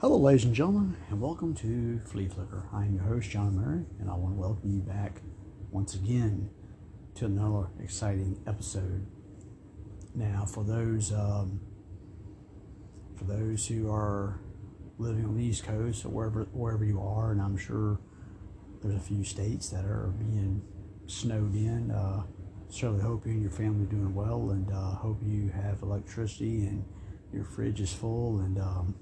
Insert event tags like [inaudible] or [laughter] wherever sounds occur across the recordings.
Hello, ladies and gentlemen, and welcome to Flea Flicker. I am your host, John Omary, and I want to welcome you back once again to another exciting episode. Now, for those um, for those who are living on the East Coast or wherever wherever you are, and I'm sure there's a few states that are being snowed in. Uh, certainly hope you and your family are doing well, and uh, hope you have electricity and your fridge is full, and um,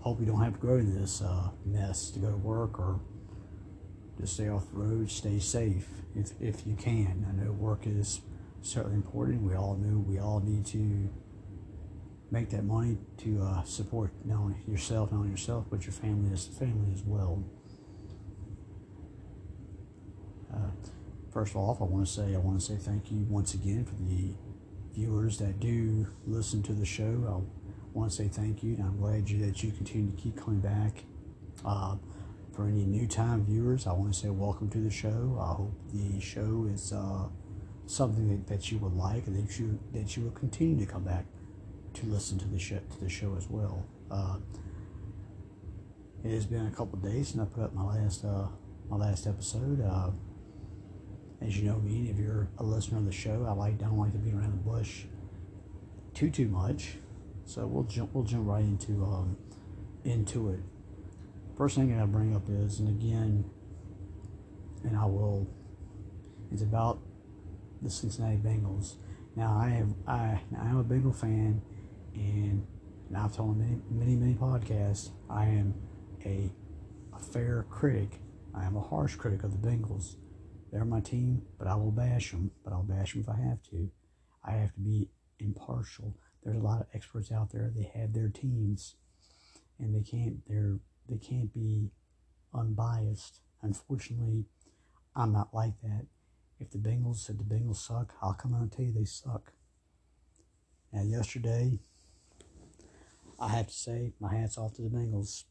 hope you don't have to go to this uh, mess to go to work or just stay off the road. Stay safe if if you can. I know work is certainly important. We all know we all need to make that money to uh, support not only yourself, not only yourself, but your family as family as well. Uh, first off, I want to say I want to say thank you once again for the viewers that do listen to the show. I want to say thank you, and I'm glad you, that you continue to keep coming back. Uh, for any new time viewers, I want to say welcome to the show. I hope the show is uh, something that, that you would like, and that you that you will continue to come back to listen to the show to the show as well. Uh, it has been a couple days since I put up my last uh, my last episode. Uh, as you know me, if you're a listener of the show, I like don't like to be around the bush too too much. So we'll jump we'll jump right into um, into it. First thing I I bring up is, and again, and I will, it's about the Cincinnati Bengals. Now I have I I am a Bengal fan, and, and I've told many many many podcasts I am a a fair critic. I am a harsh critic of the Bengals. They're my team, but I will bash them. But I'll bash them if I have to. I have to be impartial. There's a lot of experts out there. They have their teams, and they can't. They're they can't be unbiased. Unfortunately, I'm not like that. If the Bengals said the Bengals suck, I'll come out and tell you they suck. Now, yesterday, I have to say my hats off to the Bengals.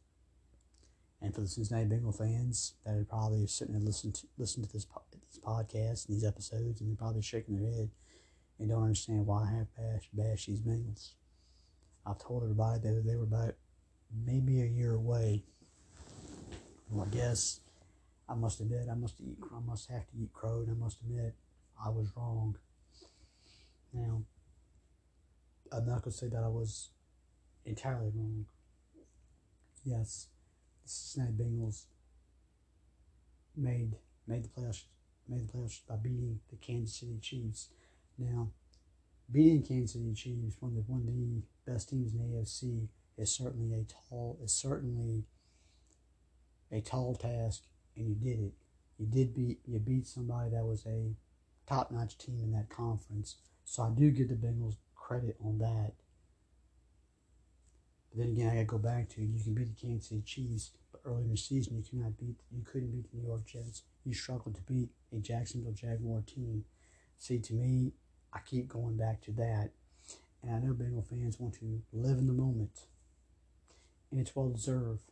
And for the Cincinnati Bengal fans that are probably sitting and listening to, listen to this, this podcast and these episodes, and they're probably shaking their head and don't understand why I have bashed, bashed these Bengals. I've told everybody that they were about maybe a year away. Well, I guess I must admit I must eat. I must have to eat crow, and I must admit I was wrong. Now, I'm not gonna say that I was entirely wrong. Yes, the Cincinnati Bengals made made the playoffs made the playoffs by beating the Kansas City Chiefs. Now, beating Kansas City Chiefs, one of the one of the best teams in the AFC, is certainly a tall is certainly a tall task, and you did it. You did beat you beat somebody that was a top notch team in that conference. So I do give the Bengals credit on that. But then again, I gotta go back to you can beat the Kansas City Chiefs, but early in the season you cannot beat you couldn't beat the New York Jets. You struggled to beat a Jacksonville Jaguar team. See, to me, I keep going back to that, and I know Bengal fans want to live in the moment, and it's well deserved.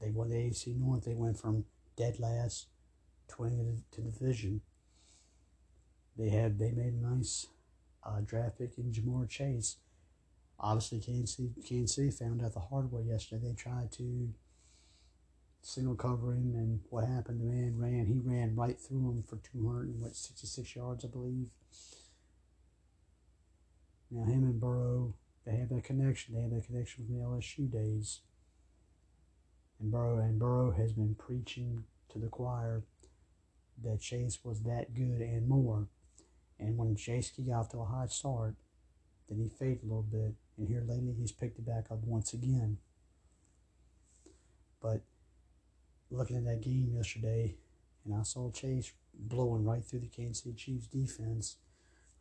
They won the AFC North. They went from dead last to winning the, division. They had they made a nice uh, draft pick in Ja'Marr Chase. Obviously, Kansas Kansas found out the hard way yesterday. They tried to single cover him, and what happened? The man ran. He ran right through him for 200 and what 66 yards, I believe. Now him and Burrow, they have that connection. They have that connection from the LSU days. And Burrow and Burrow has been preaching to the choir that Chase was that good and more. And when Chase got to a hot start, then he faded a little bit. And here lately, he's picked it back up once again. But looking at that game yesterday, and I saw Chase blowing right through the Kansas City Chiefs defense.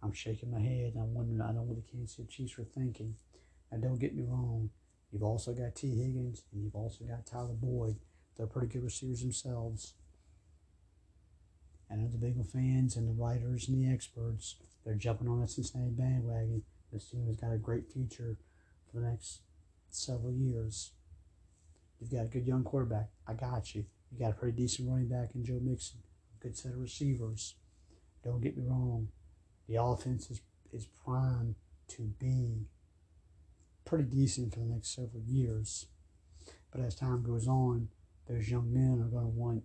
I'm shaking my head I'm wondering, I don't know what the Kansas City Chiefs were thinking. Now, don't get me wrong. You've also got Tee Higgins and you've also got Tyler Boyd. They're pretty good receivers themselves. And the Bengal fans and the writers and the experts, they're jumping on that Cincinnati bandwagon. This team has got a great future for the next several years. You've got a good young quarterback. I got you. You got a pretty decent running back in Joe Mixon. Good set of receivers. Don't get me wrong. The offense is, is primed to be pretty decent for the next several years. But as time goes on, those young men are going to want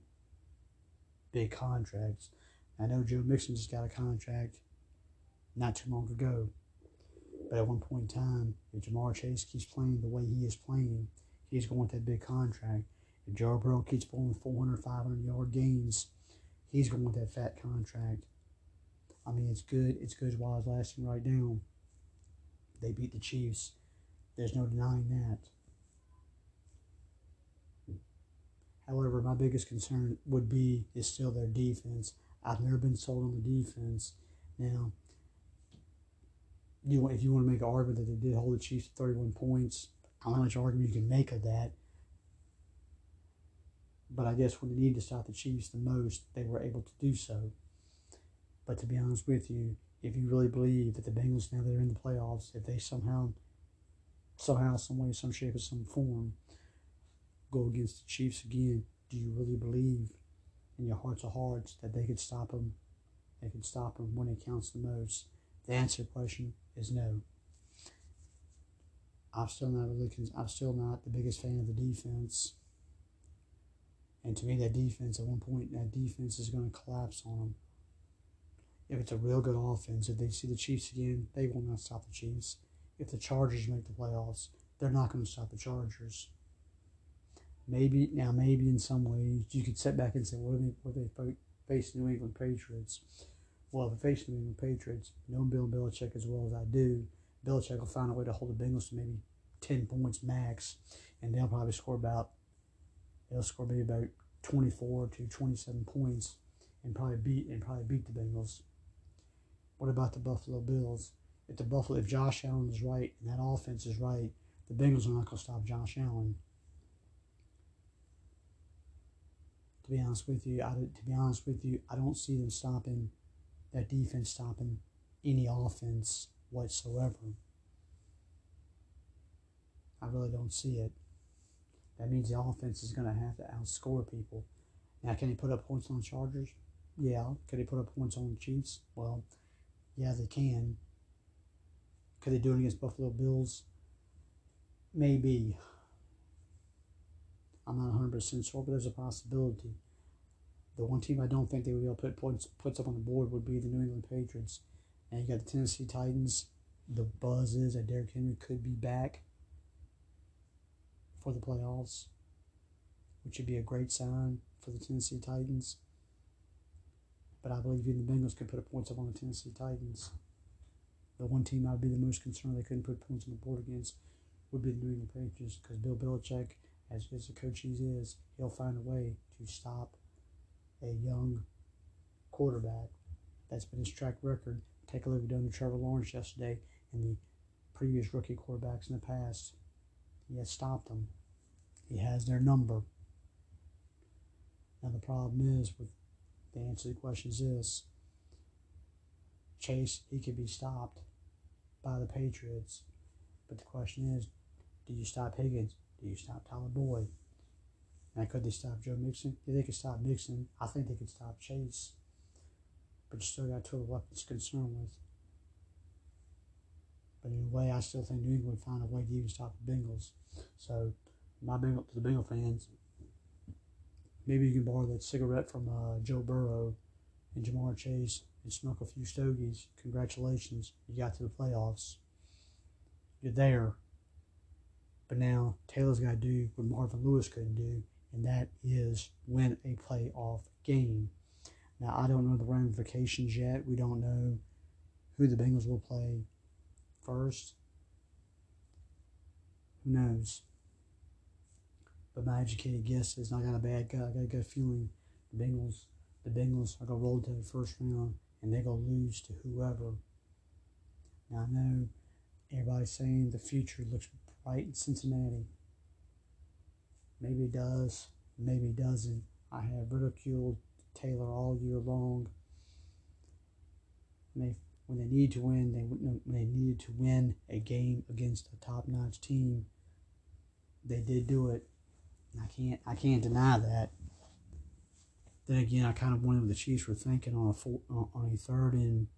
big contracts. I know Joe Mixon just got a contract not too long ago. But at one point in time, if Ja'Marr Chase keeps playing the way he is playing, he's going to that big contract. If Joe Burrow keeps pulling 400, 500 yard gains, he's going with that fat contract. I mean, it's good. It's good while it's lasting right now. They beat the Chiefs. There's no denying that. However, my biggest concern would be is still their defense. I've never been sold on the defense. Now, you if you want to make an argument that they did hold the Chiefs to 31 points, I don't know how much argument you can make of that. But I guess when they needed to stop the Chiefs the most, they were able to do so. But to be honest with you, if you really believe that the Bengals now that they're in the playoffs, if they somehow, somehow, some way, some shape, or some form, go against the Chiefs again, do you really believe in your hearts of hearts that they could stop them? They could stop them when it counts the most. The answer to the question is no. I'm still not really. I'm still not the biggest fan of the defense. And to me, that defense at one point, that defense is going to collapse on them. If it's a real good offense, if they see the Chiefs again, they will not stop the Chiefs. If the Chargers make the playoffs, they're not going to stop the Chargers. Maybe now, maybe in some ways, you could sit back and say, "What are they? What they face New England Patriots?" Well, if they face the New England Patriots, know Bill Belichick as well as I do, Belichick will find a way to hold the Bengals to maybe ten points max, and they'll probably score about they'll score maybe about twenty four to twenty seven points, and probably beat and probably beat the Bengals. What about the Buffalo Bills? If the Buffalo, if Josh Allen is right and that offense is right, the Bengals are not going to stop Josh Allen. To be honest with you, I, to be honest with you, I don't see them stopping that defense stopping any offense whatsoever. I really don't see it. That means the offense is going to have to outscore people. Now, can he put up points on Chargers? Yeah. Could he put up points on Chiefs? Well, yeah, they can. Could they do it against Buffalo Bills? Maybe. I'm not 100% sure, but there's a possibility. The one team I don't think they would be able to put points puts up on the board would be the New England Patriots. And you got the Tennessee Titans. The buzz is that Derrick Henry could be back for the playoffs, which would be a great sign for the Tennessee Titans. But I believe even the Bengals could put a points up on the Tennessee Titans. The one team I'd be the most concerned they couldn't put points on the board against would be the New England Patriots because Bill Belichick, as good as a coach he is, he'll find a way to stop a young quarterback. That's been his track record. Take a look at done to Trevor Lawrence yesterday and the previous rookie quarterbacks in the past. He has stopped them. He has their number. Now the problem is with the answer to the question is this. Chase, he could be stopped by the Patriots. But the question is, do you stop Higgins? Do you stop Tyler Boyd? Now, could they stop Joe Mixon? Yeah, they could stop Mixon. I think they could stop Chase. But you still got total weapons to concern with. But in a way, I still think New England would find a way to even stop the Bengals. So, my Bengal to the Bengal fans, maybe you can borrow that cigarette from uh, Joe Burrow and Ja'Marr Chase and smoke a few stogies. Congratulations, you got to the playoffs. You're there. But now Taylor's got to do what Marvin Lewis couldn't do, and that is win a playoff game. Now, I don't know the ramifications yet. We don't know who the Bengals will play first. Who knows? But my educated guess is I got a bad gut. I got a good feeling the Bengals, the Bengals are gonna roll to the first round and they're gonna lose to whoever. Now I know everybody's saying the future looks bright in Cincinnati. Maybe it does, maybe it doesn't. I have ridiculed Taylor all year long. When they, when they need to win, they when they needed to win a game against a top-notch team, they did do it. I can't I can't deny that. Then again, I kind of wonder what the Chiefs were thinking on a four, on a third and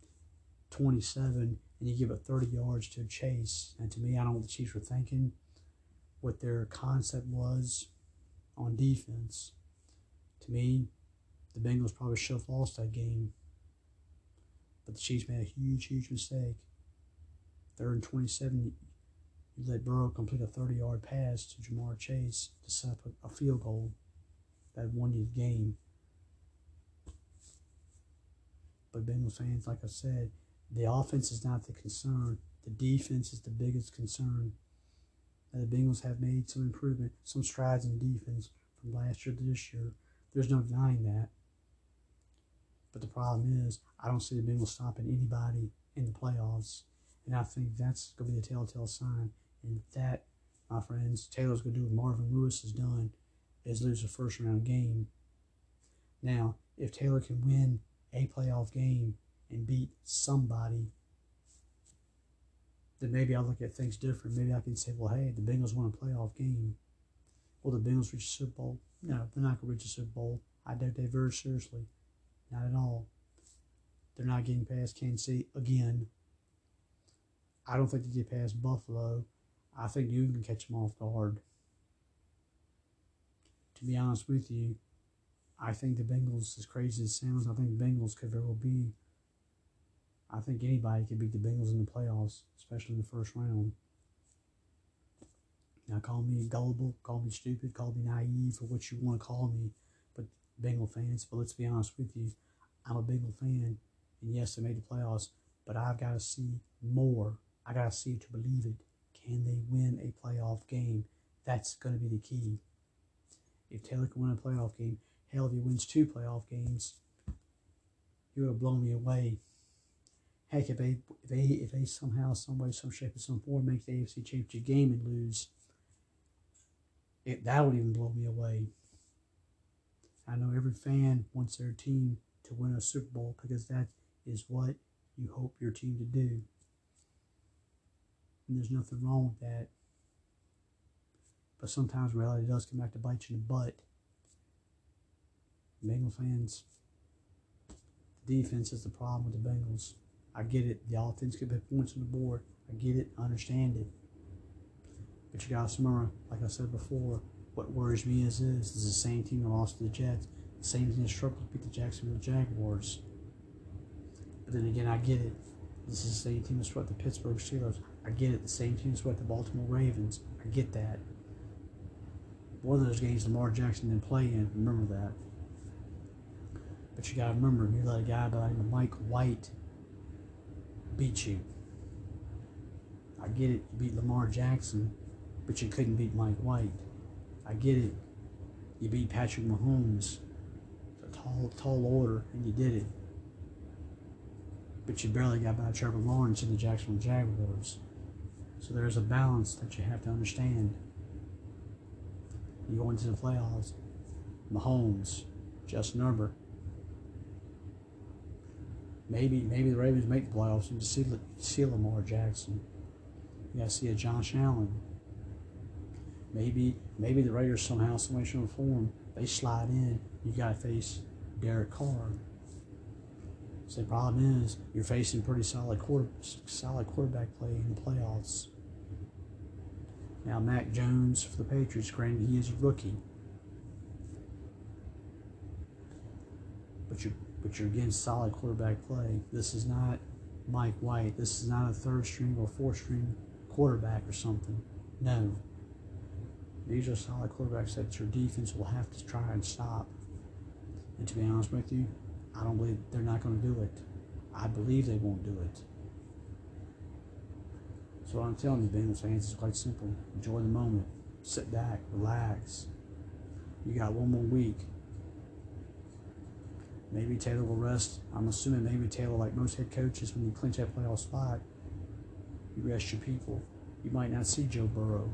twenty-seven, and you give it thirty yards to Chase. And to me, I don't know what the Chiefs were thinking. what their concept was on defense. To me, the Bengals probably should have lost that game. But the Chiefs made a huge, huge mistake. Third and 27, you let Burrow complete a 30 yard pass to Ja'Marr Chase to set up a, a field goal that won you the game. But Bengals fans, like I said, the offense is not the concern. The defense is the biggest concern. And the Bengals have made some improvement, some strides in defense from last year to this year. There's no denying that. But the problem is, I don't see the Bengals stopping anybody in the playoffs. And I think that's going to be the telltale sign. And that, my friends, Taylor's going to do what Marvin Lewis has done, is lose a first round game. Now, if Taylor can win a playoff game and beat somebody, then maybe I'll look at things different. Maybe I can say, well, hey, the Bengals won a playoff game. Will the Bengals reach a Super Bowl? No, they're not going to reach a Super Bowl. I doubt they very seriously. Not at all. They're not getting past Kansas City again. I don't think they get past Buffalo. I think you can catch them off guard. To be honest with you, I think the Bengals, as crazy as it sounds, I think the Bengals could very well be. I think anybody could beat the Bengals in the playoffs, especially in the first round. Now, call me gullible, call me stupid, call me naive, or what you want to call me, but Bengal fans. But let's be honest with you, I'm a Bengal fan, and yes, they made the playoffs, but I've got to see more. I got to see it to believe it. Can they win a playoff game? That's going to be the key. If Taylor can win a playoff game, hell, if he wins two playoff games, he would have blown me away. Heck, if they, if they, if they somehow, some way, some shape, or some form make the AFC Championship game and lose, it, that would even blow me away. I know every fan wants their team to win a Super Bowl because that is what you hope your team to do. And there's nothing wrong with that. But sometimes reality does come back to bite you in the butt. Bengal fans, the defense is the problem with the Bengals. I get it. The offense could put points on the board. I get it. I understand it. But you guys remember, like I said before, what worries me is this: is the same team that lost to the Jets, the same team that struggled to beat the Jacksonville Jaguars. But then again, I get it. This is the same team that swept the Pittsburgh Steelers. I get it. The same team swept the Baltimore Ravens. I get that. One of those games Lamar Jackson didn't play in. Remember that. But you gotta remember, you let a guy by of Mike White beat you. I get it. You beat Lamar Jackson, but you couldn't beat Mike White. I get it. You beat Patrick Mahomes. It's a tall, tall order, and you did it. But you barely got by Trevor Lawrence and the Jacksonville Jaguars. So there's a balance that you have to understand. You go into the playoffs, Mahomes, Justin Herbert. Maybe maybe the Ravens make the playoffs and see, see Lamar Jackson. You got to see a Josh Allen. Maybe maybe the Raiders somehow, some way, or form, they slide in. You got to face Derek Carr. So the problem is you're facing pretty solid quarter, solid quarterback play in the playoffs. Now Mac Jones for the Patriots, granted he is a rookie, but you're but you're against solid quarterback play. This is not Mike White. This is not a third string or fourth string quarterback or something. No. These are solid quarterbacks that your defense will have to try and stop. And to be honest with you, I don't believe they're not going to do it. I believe they won't do it. So what I'm telling you, Bengals fans, is quite simple. Enjoy the moment. Sit back, relax. You got one more week. Maybe Taylor will rest. I'm assuming maybe Taylor, like most head coaches, when you clinch that playoff spot, you rest your people. You might not see Joe Burrow.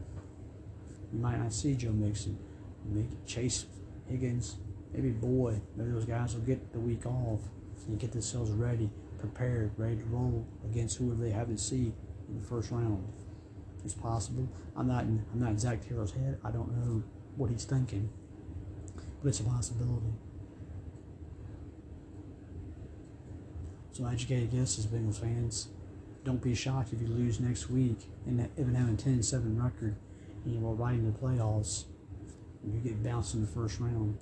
You might not see Joe Mixon. Maybe Chase Higgins, maybe Boyd. Maybe those guys will get the week off and get themselves ready, prepared, ready to roll against whoever they haven't seen in the first round. It's possible. I'm not I'm not Zac Taylor's head. I don't know what he's thinking, but it's a possibility. So educated guesses, Bengals fans. Don't be shocked if you lose next week and even having a 10-7 record and you know, right the playoffs, you get bounced in the first round.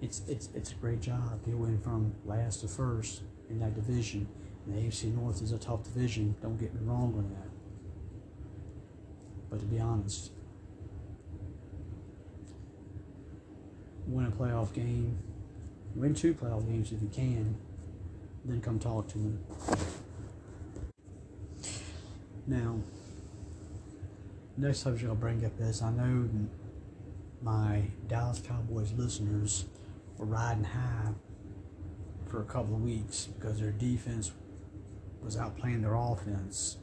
It's it's it's a great job. You went from last to first in that division. And the AFC North is a tough division. Don't get me wrong on that. But to be honest, win a playoff game, win two playoff games if you can, then come talk to me. Now, next subject I'll bring up is I know my Dallas Cowboys listeners were riding high for a couple of weeks because their defense was outplaying their offense.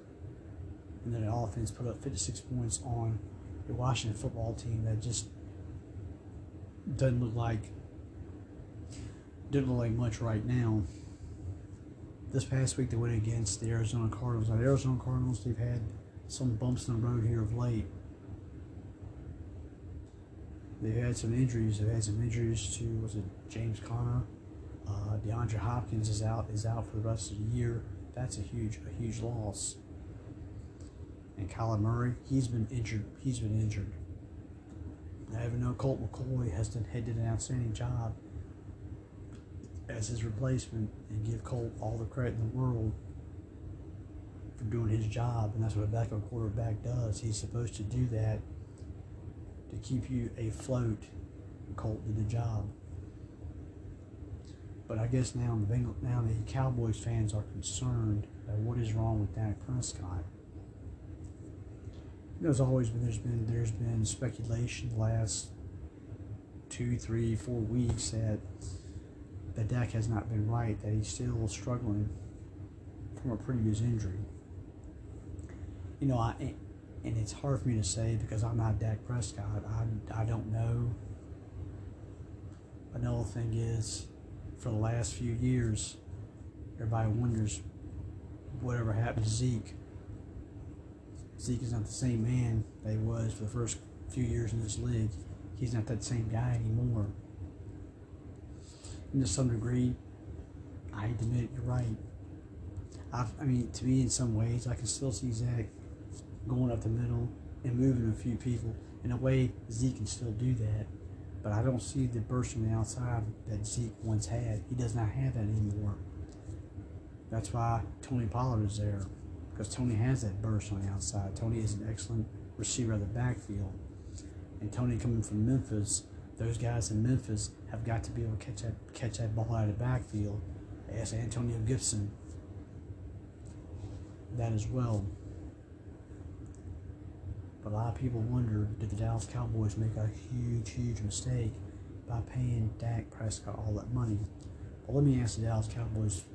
And then the offense put up 56 points on the Washington football team that just doesn't look like didn't look like much right now. This past week they went against the Arizona Cardinals. Now the Arizona Cardinals they've had some bumps in the road here of late. They've had some injuries. They've had some injuries to was it James Conner, uh, DeAndre Hopkins is out is out for the rest of the year. That's a huge a huge loss. And Kyler Murray, he's been injured. He's been injured. I even know Colt McCoy has done had did an outstanding job as his replacement and give Colt all the credit in the world for doing his job, and that's what a backup quarterback does. He's supposed to do that to keep you afloat. Colt did the job. But I guess now the Bengal, now the Cowboys fans are concerned that what is wrong with Dak Prescott. There's always been there's been there's been speculation the last two, three, four weeks that that Dak has not been right, that he's still struggling from a previous injury. You know, I and it's hard for me to say because I'm not Dak Prescott. I, I don't know. Another thing is, for the last few years, everybody wonders whatever happened to Zeke. Zeke is not the same man that he was for the first few years in this league. He's not that same guy anymore. And to some degree, I admit you're right. I've, I mean, to me, in some ways, I can still see Zach going up the middle and moving a few people. In a way, Zeke can still do that. But I don't see the burst from the outside that Zeke once had. He does not have that anymore. That's why Tony Pollard is there. Because Tony has that burst on the outside. Tony is an excellent receiver of the backfield. And Tony coming from Memphis, those guys in Memphis have got to be able to catch that catch that ball out of the backfield. As Antonio Gibson that as well. But a lot of people wonder did the Dallas Cowboys make a huge, huge mistake by paying Dak Prescott all that money? Well, let me ask the Dallas Cowboys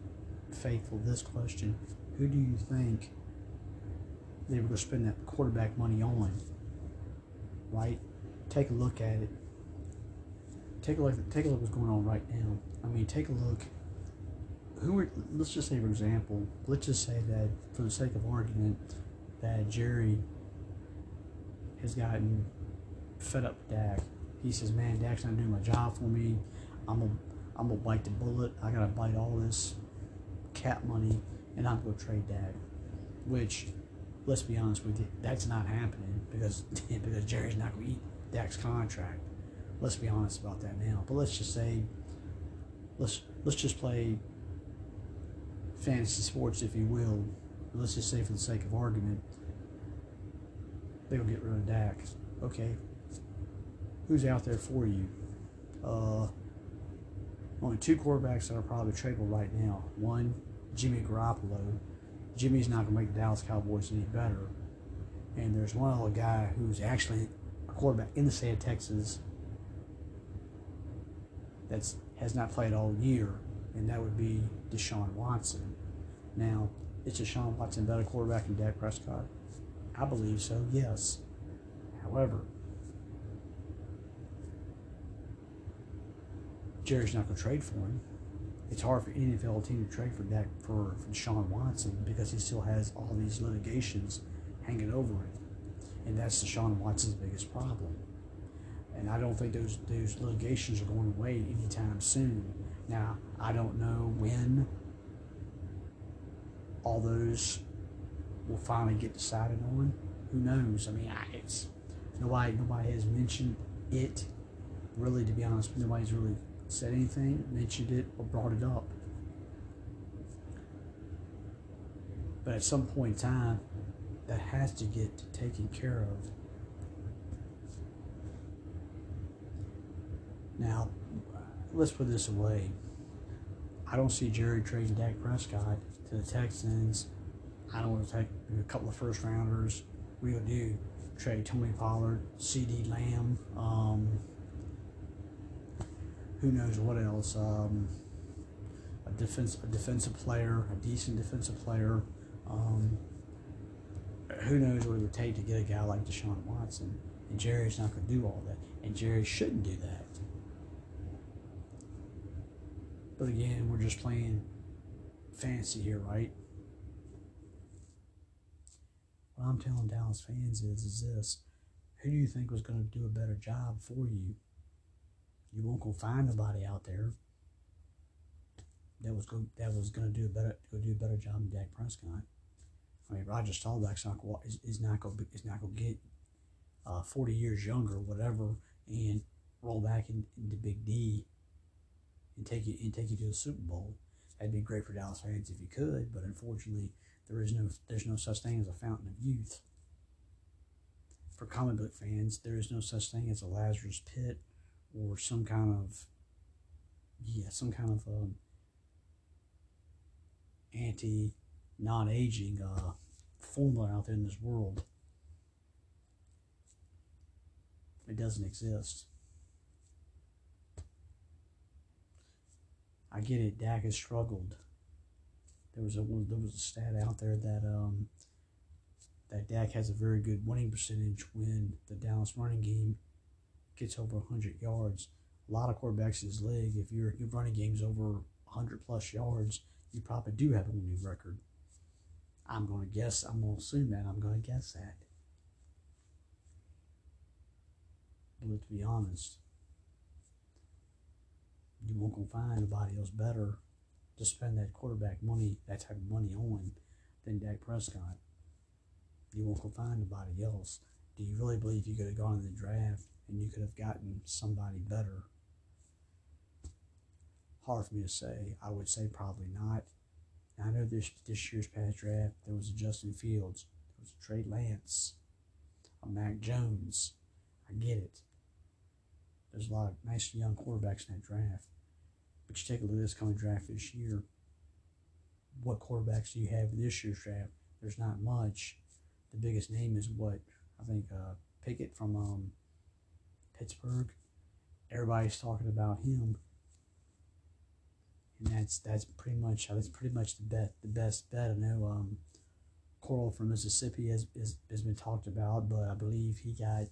faithful this question Who do you think they were going to spend that quarterback money on? Right? Take a look at it. Take a look. Take a look what's going on right now. I mean, take a look. Who? Are, let's just say, for example, let's just say that, for the sake of argument, that Jerry has gotten fed up with Dak. He says, "Man, Dak's not doing my job for me. I'm gonna, I'm gonna bite the bullet. I gotta bite all this cap money, and I'm gonna trade Dak." Which, let's be honest with you, that's not happening because [laughs] because Jerry's not gonna eat Dak's contract. Let's be honest about that now. But let's just say, let's let's just play fantasy sports, if you will. Let's just say, for the sake of argument, they will get rid of Dak. Okay. Who's out there for you? Uh, only two quarterbacks that are probably tradable right now. One, Jimmy Garoppolo. Jimmy's not going to make the Dallas Cowboys any better. And there's one other guy who's actually a quarterback in the state of Texas that has not played all year, and that would be Deshaun Watson. Now, is Deshaun Watson better quarterback than Dak Prescott? I believe so, yes. However, Jerry's not going to trade for him. It's hard for any NFL team to trade for Dak for, for Deshaun Watson because he still has all these litigations hanging over him. And that's Deshaun Watson's biggest problem. And I don't think those those litigations are going away anytime soon. Now, I don't know when all those will finally get decided on. Who knows? I mean, I, it's Nobody, nobody has mentioned it. Really, to be honest, nobody's really said anything, mentioned it, or brought it up. But at some point in time, that has to get taken care of. Now, let's put this away. I don't see Jerry trading Dak Prescott to the Texans. I don't want to take a couple of first rounders. We would do trade Tony Pollard, CeeDee Lamb, um, who knows what else. Um, a defense, a defensive player, a decent defensive player. Um, who knows what it would take to get a guy like Deshaun Watson? And Jerry's not going to do all that, and Jerry shouldn't do that. But again, we're just playing fancy here, right? What I'm telling Dallas fans is, is this: Who do you think was going to do a better job for you? You won't go find nobody out there that was go, that was going to do a better go do a better job than Dak Prescott. I mean, Roger Staubach's not is, is not going is not going to get uh, forty years younger, whatever, and roll back in, into Big D and take you and take you to a Super Bowl. That'd be great for Dallas fans if you could, but unfortunately, there is no there's no such thing as a fountain of youth. For comic book fans, there is no such thing as a Lazarus pit or some kind of yeah some kind of um, anti non aging uh, formula out there in this world. It doesn't exist. I get it. Dak has struggled. There was a there was a stat out there that um that Dak has a very good winning percentage when the Dallas running game gets over 100 yards. A lot of quarterbacks in this league, if your your running game's over 100 plus yards, you probably do have a winning record. I'm going to guess. I'm going to assume that. I'm going to guess that. But to be honest, you won't go find anybody else better to spend that quarterback money, that type of money on, than Dak Prescott. You won't go find nobody else. Do you really believe you could have gone in the draft and you could have gotten somebody better? Hard for me to say. I would say probably not. Now, I know this this year's past draft there was a Justin Fields, there was a Trey Lance, a Mac Jones. I get it. There's a lot of nice young quarterbacks in that draft. But you take a look at this coming draft this year. What quarterbacks do you have in this year's draft? There's not much. The biggest name is what I think uh, Pickett from um, Pittsburgh. Everybody's talking about him, and that's that's pretty much that's pretty much the bet the best bet. I know um, Corral from Mississippi has, has has been talked about, but I believe he got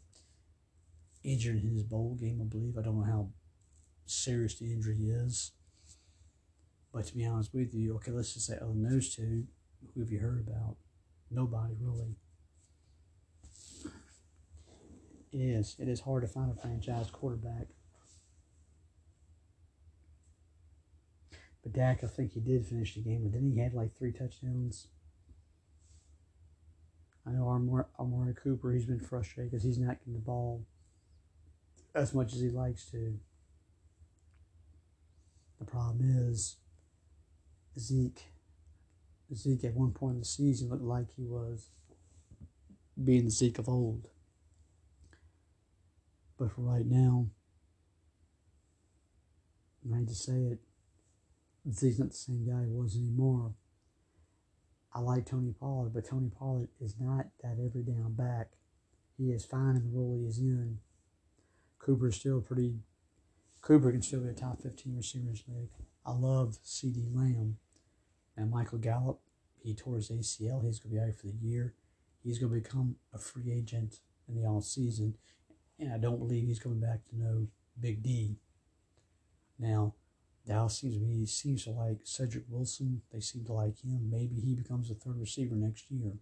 injured in his bowl game. I believe I don't know how serious the injury is. But to be honest with you, okay, let's just say other than those two, who have you heard about? Nobody really. It is. It is hard to find a franchise quarterback. But Dak, I think he did finish the game, but then he had like three touchdowns. I know Amari, Amari Cooper, he's been frustrated because he's not getting the ball as much as he likes to. The problem is Zeke. Zeke at one point in the season looked like he was being the Zeke of old. But for right now, I hate to say it, Zeke's not the same guy he was anymore. I like Tony Pollard, but Tony Pollard is not that every down back. He is fine in the role he is in. Cooper is still pretty. Cooper can still be a top 15 receiver this league. I love CeeDee Lamb. And Michael Gallup, he tore his ACL. He's going to be out for the year. He's going to become a free agent in the off season. And I don't believe he's coming back to no Big D. Now, Dallas seems to be seems to like Cedric Wilson. They seem to like him. Maybe he becomes a third receiver next year.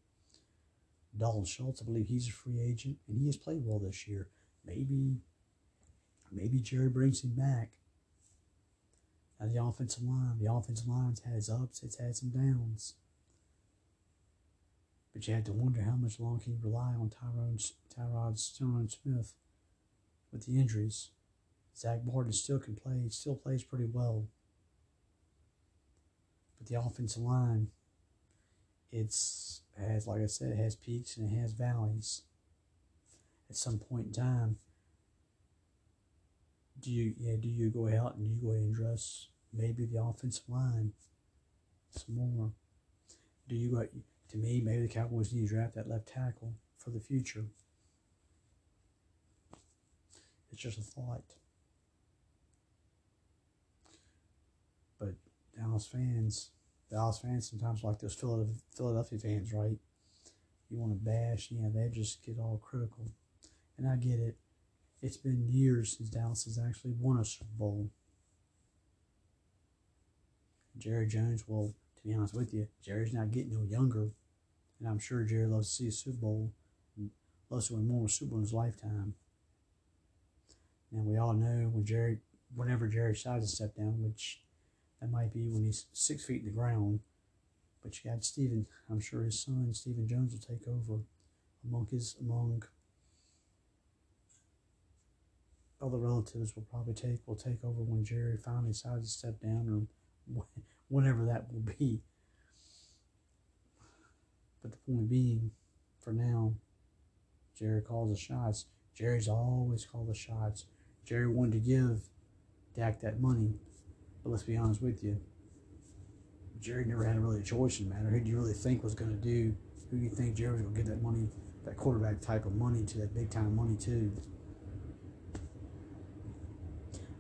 Dalton Schultz, I believe he's a free agent, and he has played well this year. Maybe Maybe Jerry brings him back. Now the offensive line, the offensive line's had its ups, it's had some downs. But you have to wonder how much longer can you rely on Tyron, Tyrod Tyron Smith with the injuries. Zack Martin still can play, still plays pretty well. But the offensive line, it's has like I said, it has peaks and it has valleys. At some point in time, do you yeah, do you go out and you go and dress maybe the offensive line some more? Do you go to me, maybe the Cowboys need to draft that left tackle for the future. It's just a thought. But Dallas fans, Dallas fans sometimes like those Philadelphia fans, right? You want to bash, yeah, they just get all critical. And I get it. It's been years since Dallas has actually won a Super Bowl. Jerry Jones, well, to be honest with you, Jerry's not getting no younger. And I'm sure Jerry loves to see a Super Bowl, loves to win more Super Bowl in his lifetime. And we all know when Jerry, whenever Jerry decides to step down, which that might be when he's six feet in the ground. But you got Stephen. I'm sure his son Stephen Jones will take over among his among other relatives will probably take will take over when Jerry finally decides to step down or [laughs] whenever that will be. But the point being, for now, Jerry calls the shots. Jerry's always called the shots. Jerry wanted to give Dak that money, but let's be honest with you. Jerry never had really a choice in the matter. Who do you really think was going to do? Who do you think Jerry was going to give that money, that quarterback type of money to, that big time money to?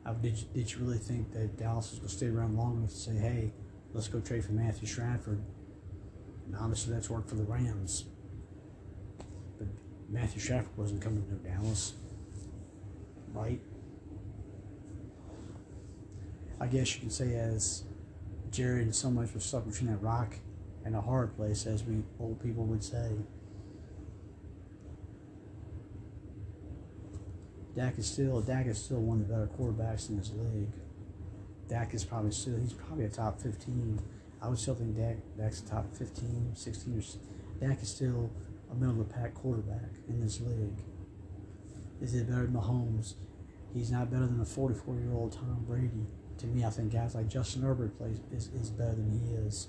Uh, did, you, did you really think that Dallas was going to stay around long enough to say, hey, let's go trade for Matthew Stafford? And obviously that's worked for the Rams. But Matthew Stafford wasn't coming to Dallas, right? I guess you can say as Jared so much was stuck between that rock and a hard place, as we old people would say. Dak is still Dak is still one of the better quarterbacks in this league. Dak is probably still he's probably a top fifteen. I would still think Dak Dak's a top 15, 16 or Dak is still a middle of the pack quarterback in this league. Is he better than Mahomes? He's not better than a 44 year old Tom Brady to me, I think guys like Justin Herbert plays is, is better than he is.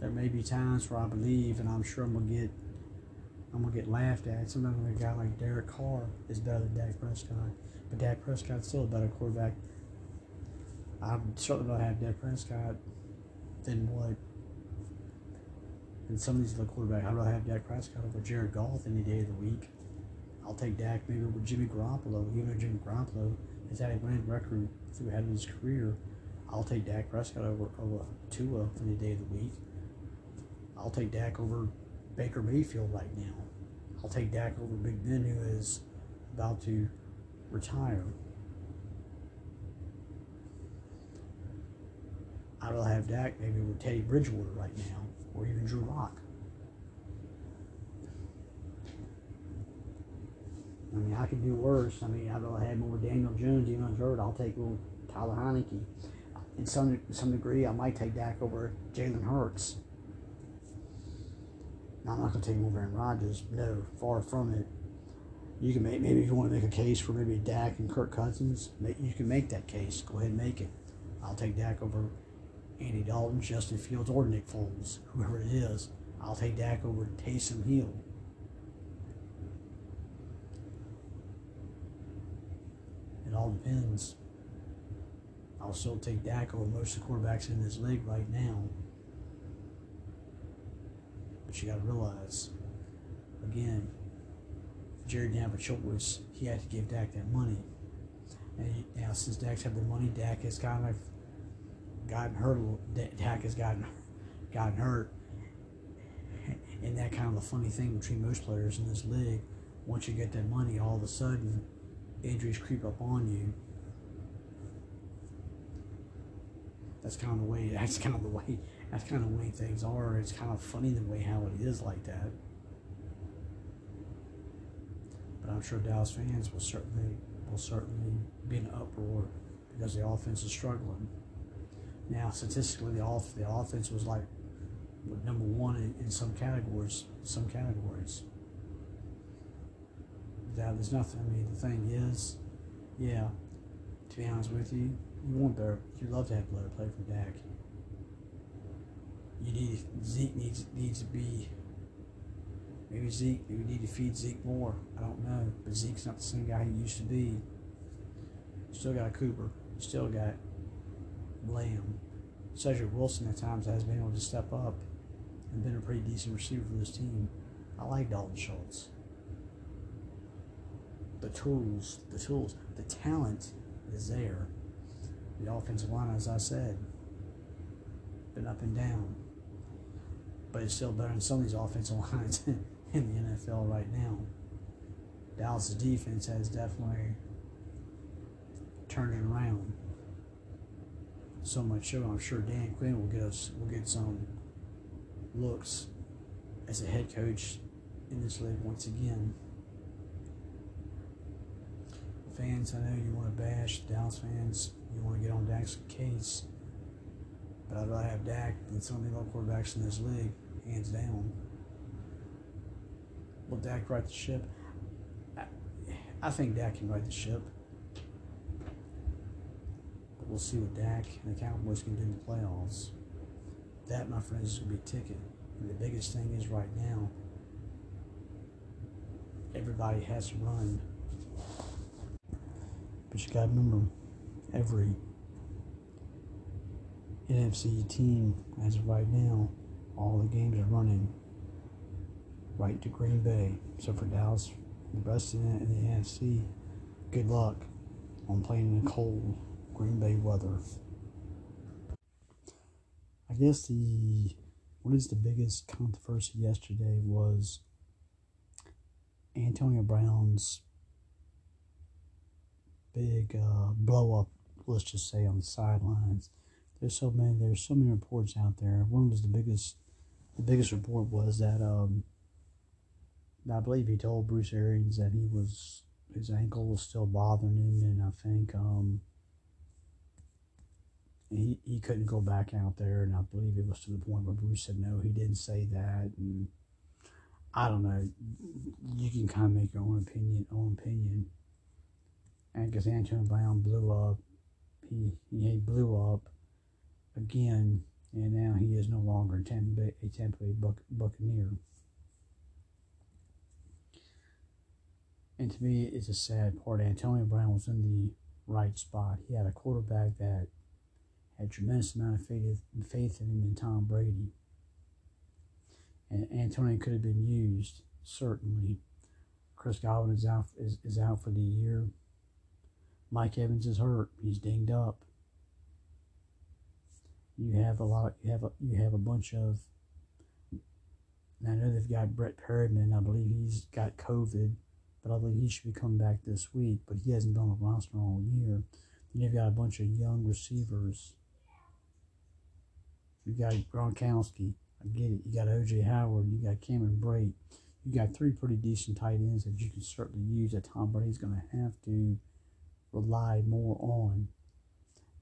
There may be times where I believe, and I'm sure I'm gonna get, I'm gonna get laughed at. Sometimes a guy like Derek Carr is better than Dak Prescott, but Dak Prescott's still a better quarterback. I'm certainly don't have Dak Prescott than what. And some of these other quarterbacks, I'd rather have Dak Prescott over Jared Goff any day of the week. I'll take Dak maybe over Jimmy Garoppolo, even though Jimmy Garoppolo has had a winning record through throughout his career. I'll take Dak Prescott over, over Tua any day of the week. I'll take Dak over Baker Mayfield right now. I'll take Dak over Big Ben, who is about to retire. I will have Dak maybe with Teddy Bridgewater right now, or even Drew Lock. I mean, I could do worse. I mean, I'd rather have more Daniel Jones, even hurt. I'll take little Tyler Heinicke. In some some degree, I might take Dak over Jalen Hurts. Now, I'm not going to take him over Aaron Rodgers. No, far from it. You can make maybe if you want to make a case for maybe Dak and Kirk Cousins, you can make that case. Go ahead and make it. I'll take Dak over Andy Dalton, Justin Fields, or Nick Foles, whoever it is. I'll take Dak over Taysom Hill. It all depends. I'll still take Dak over most of the quarterbacks in this league right now. But you got to realize, again, Jerry didn't have a choice. He had to give Dak that money. And now, since Dak's had the money, Dak has kind of gotten hurt. Dak has gotten gotten hurt. And that kind of the funny thing between most players in this league. Once you get that money, all of a sudden, injuries creep up on you. That's kind of the way. [laughs] That's kind of the way. That's kind of the way things are. It's kind of funny the way how it is like that. But I'm sure Dallas fans will certainly will certainly be in an uproar because the offense is struggling. Now, statistically, the off the offense was like number one in, in some categories. Some categories. That there's nothing. I mean, the thing is, yeah. To be honest with you, you want better. You love to have better play from Dak. You need Zeke needs needs to be. Maybe Zeke. We need to feed Zeke more. I don't know, but Zeke's not the same guy he used to be. Still got Cooper. Still got Lamb. Cedric Wilson at times has been able to step up and been a pretty decent receiver for this team. I like Dalton Schultz. The tools, the tools, the talent is there. The offensive line, as I said, been up and down. But it's still better than some of these offensive [laughs] lines in the NFL right now. Dallas' defense has definitely turned it around. So much so, I'm sure Dan Quinn will get us, will get some looks as a head coach in this league once again. Fans, I know you want to bash Dallas fans. You want to get on Dak's case, but I'd rather have Dak than of the other quarterbacks in this league, hands down. Will Dak right the ship? I, I think Dak can right the ship. But we'll see what Dak and the Cowboys can do in the playoffs. That, my friends, is going to be ticket. And the biggest thing is right now, everybody has to run. But you got to remember, every NFC team, as of right now, all the games are running right to Green Bay. So for Dallas, the the, in the NFC, good luck on playing in the cold Green Bay weather. I guess the what is the biggest controversy yesterday was Antonio Brown's big uh, blow up. Let's just say on the sidelines. There's so many. There's so many reports out there. One was the biggest. The biggest report was that um, I believe he told Bruce Arians that he was his ankle was still bothering him, and I think um, he, he couldn't go back out there, and I believe it was to the point where Bruce said no, he didn't say that, and I don't know. You can kind of make your own opinion, own opinion. And because Antonio Brown blew up, he he blew up again, and now he is no longer a Tampa Bay, Buc- Buccaneer. And to me, it's a sad part. Antonio Brown was in the right spot. He had a quarterback that had tremendous amount of faith, faith in him in Tom Brady. And Antonio could have been used, certainly. Chris Godwin is out is, is out for the year. Mike Evans is hurt. He's dinged up. You have a lot. You have a, you have a bunch of. I know they've got Brett Perriman. I believe he's got COVID, but I believe he should be coming back this week. But he hasn't been on the roster all year. Then you've got a bunch of young receivers you got Gronkowski. I get it. You got O.J. Howard. You got Cameron Brate. You got three pretty decent tight ends that you can certainly use that Tom Brady's going to have to rely more on.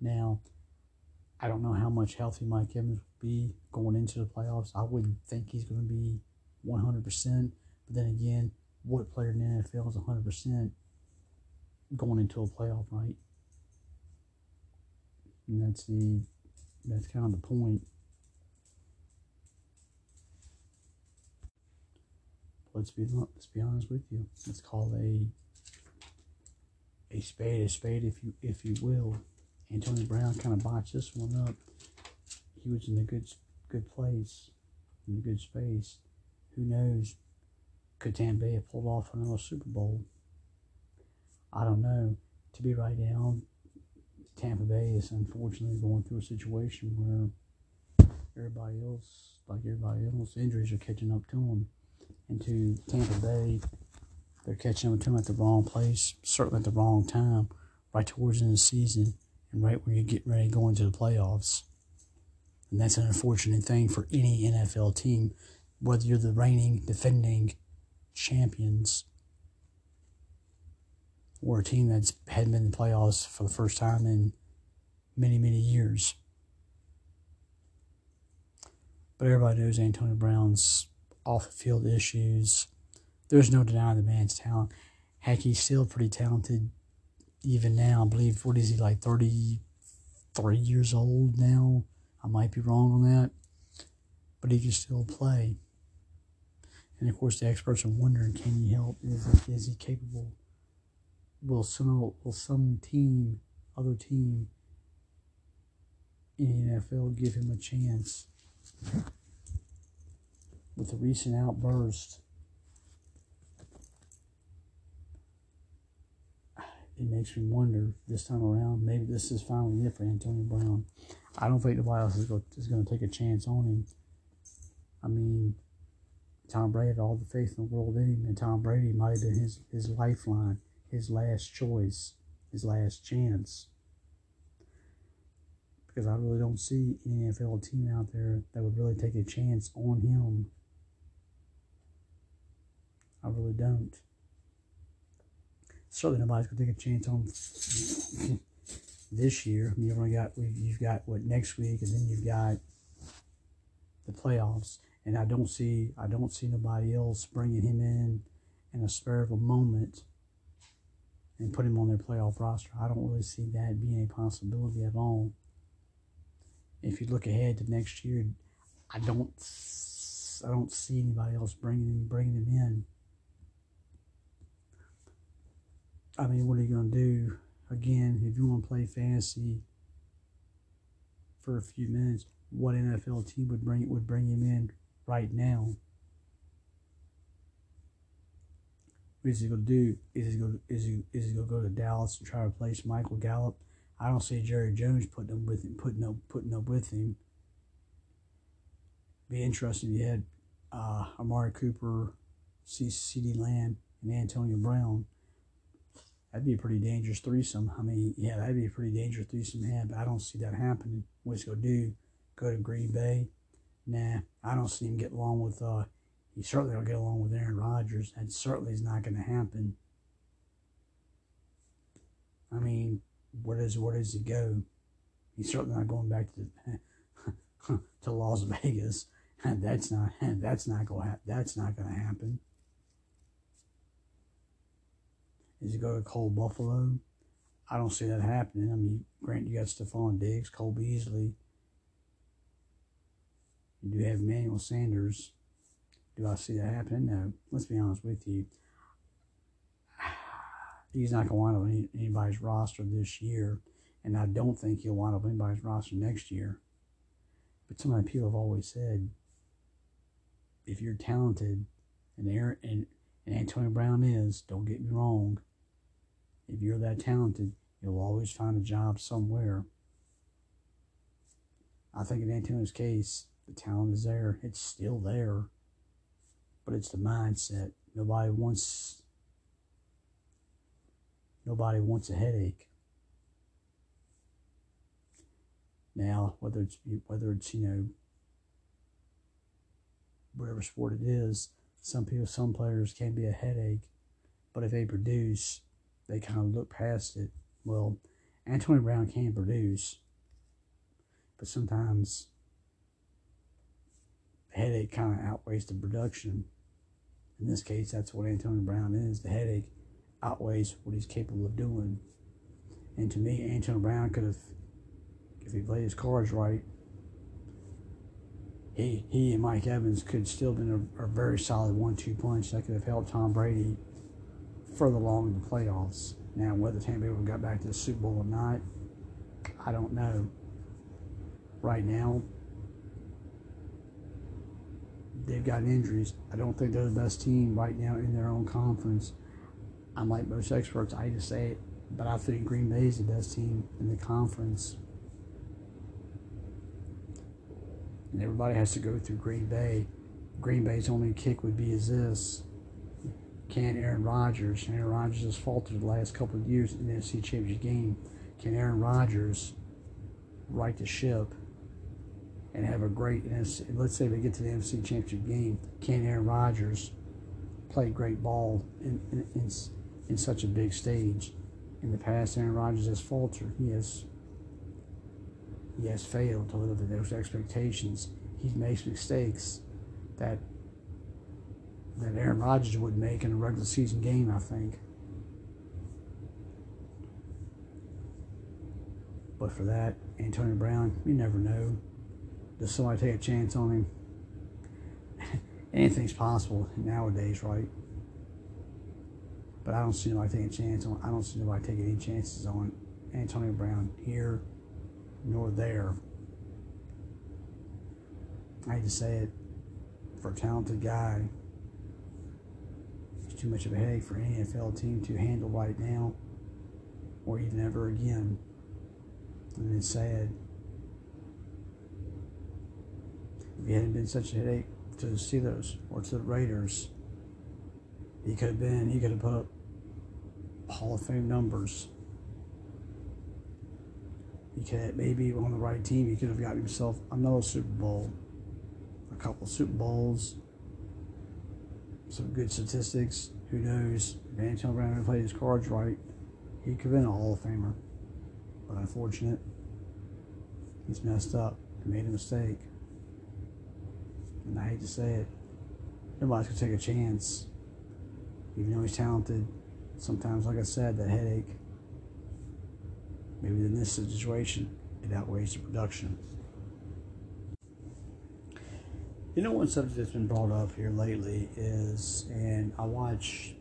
Now, I don't know how much healthy Mike Evans will be going into the playoffs. I wouldn't think he's going to be 100%. But then again, what player in the NFL is 100% going into a playoff, right? And that's the that's kind of the point. let's be let's be honest with you. Let's call a a spade a spade, if you if you will. Antonio Brown kind of botched this one up. He was in a good good place, in a good space. Who knows? Could Tampa Bay have pulled off another Super Bowl? I don't know. To be right now, Tampa Bay is unfortunately going through a situation where everybody else, like everybody else, injuries are catching up to them into Tampa Bay. They're catching up to them at the wrong place, certainly at the wrong time, right towards the end of the season, and right when you're getting ready to go into the playoffs. And that's an unfortunate thing for any NFL team, whether you're the reigning, defending champions or a team that's hadn't been in the playoffs for the first time in many, many years. But everybody knows Antonio Brown's off the field issues. There's no denying the man's talent. Heck, he's still pretty talented even now. I believe, what is he, like 33 years old now? I might be wrong on that. But he can still play. And of course, the experts are wondering can he help? Is he, is he capable? Will some, will some team, other team in the NFL give him a chance? With the recent outburst, it makes me wonder this time around, maybe this is finally it for Antonio Brown. I don't think nobody else is going, to take a chance on him. I mean, Tom Brady had all the faith in the world in him, and Tom Brady might have been his, his lifeline, his last choice, his last chance. Because I really don't see any NFL team out there that would really take a chance on him. I really don't. Certainly nobody's gonna take a chance on this year. I mean, you've only got you've got what next week, and then you've got the playoffs and I don't see I don't see nobody else bringing him in in a spur of a moment and put him on their playoff roster. I don't really see that being a possibility at all. If you look ahead to next year, I don't I don't see anybody else bringing him bringing him in. I mean, what are you going to do? Again, if you want to play fantasy for a few minutes, what NFL team would bring would bring him in right now. What is he going to do? Is he going is he is he going to go to Dallas and try to replace Michael Gallup? I don't see Jerry Jones putting up with him, putting up putting up with him. Be interesting. You had uh, Amari Cooper, C. CeeDee Lamb, and Antonio Brown. That'd be a pretty dangerous threesome. I mean, yeah, that'd be a pretty dangerous threesome to have, but I don't see that happening. What's he gonna do? Go to Green Bay? Nah, I don't see him get along with. Uh, he certainly don't get along with Aaron Rodgers. That certainly is not going to happen. I mean, where does where does he go? He's certainly not going back to [laughs] to Las Vegas. [laughs] That's not [laughs] that's not going to that's not going to happen. Is he go to Cole Buffalo? I don't see that happening. I mean, Grant, you got Stefon Diggs, Cole Beasley. You do have Emmanuel Sanders. Do I see that happening? No. Let's be honest with you. He's not going to wind up on anybody's roster this year, and I don't think he'll wind up on anybody's roster next year. But some of the people have always said, if you're talented, and Aaron and, and Antonio Brown is, don't get me wrong. If you're that talented, you'll always find a job somewhere. I think in Antonio's case, the talent is there. It's still there. But it's the mindset. Nobody wants nobody wants a headache. Now, whether it's whether it's, you know, whatever sport it is, some people some players can be a headache. But if they produce, they kind of look past it. Well, Antonio Brown can produce, but sometimes the headache kind of outweighs the production. In this case, that's what Antonio Brown is. The headache outweighs what he's capable of doing. And to me, Antonio Brown could have, if he played his cards right, he, he and Mike Evans could still have been a, a very solid one-two punch that could have helped Tom Brady further along in the playoffs. Now, whether Tampa Bay got back to the Super Bowl or not, I don't know. Right now, they've got injuries. I don't think they're the best team right now in their own conference. I'm like most experts, I just say it, but I think Green Bay is the best team in the conference. And everybody has to go through Green Bay. Green Bay's only kick would be is this. Can Aaron Rodgers, Aaron Rodgers has faltered the last couple of years in the NFC Championship game. Can Aaron Rodgers right the ship and have a great, NFC, let's say they get to the NFC Championship game, can Aaron Rodgers play great ball in, in, in, in such a big stage? In the past, Aaron Rodgers has faltered. He has he has failed to live up to those expectations. he makes mistakes that that Aaron Rodgers would make in a regular season game, I think. But for that, Antonio Brown, you never know. Does somebody take a chance on him? [laughs] Anything's possible nowadays, right? But I don't see nobody taking a chance on. I don't see nobody taking any chances on Antonio Brown here nor there. I hate to say it, for a talented guy, too much of a headache for any NFL team to handle right now, or even ever again. And it's sad. If he hadn't been such a headache to the Steelers or to the Raiders, he could have been, he could have put up Hall of Fame numbers. He could maybe on the right team, he could have gotten himself another Super Bowl, a couple of Super Bowls, some good statistics. Who knows? Antonio Brown played his cards right, he could have been a Hall of Famer. But unfortunate, he's messed up and made a mistake. And I hate to say it, nobody's gonna take a chance. Even though he's talented, sometimes, like I said, that headache. Maybe in this situation, it outweighs the production. You know, one subject that's been brought up here lately is, and I watch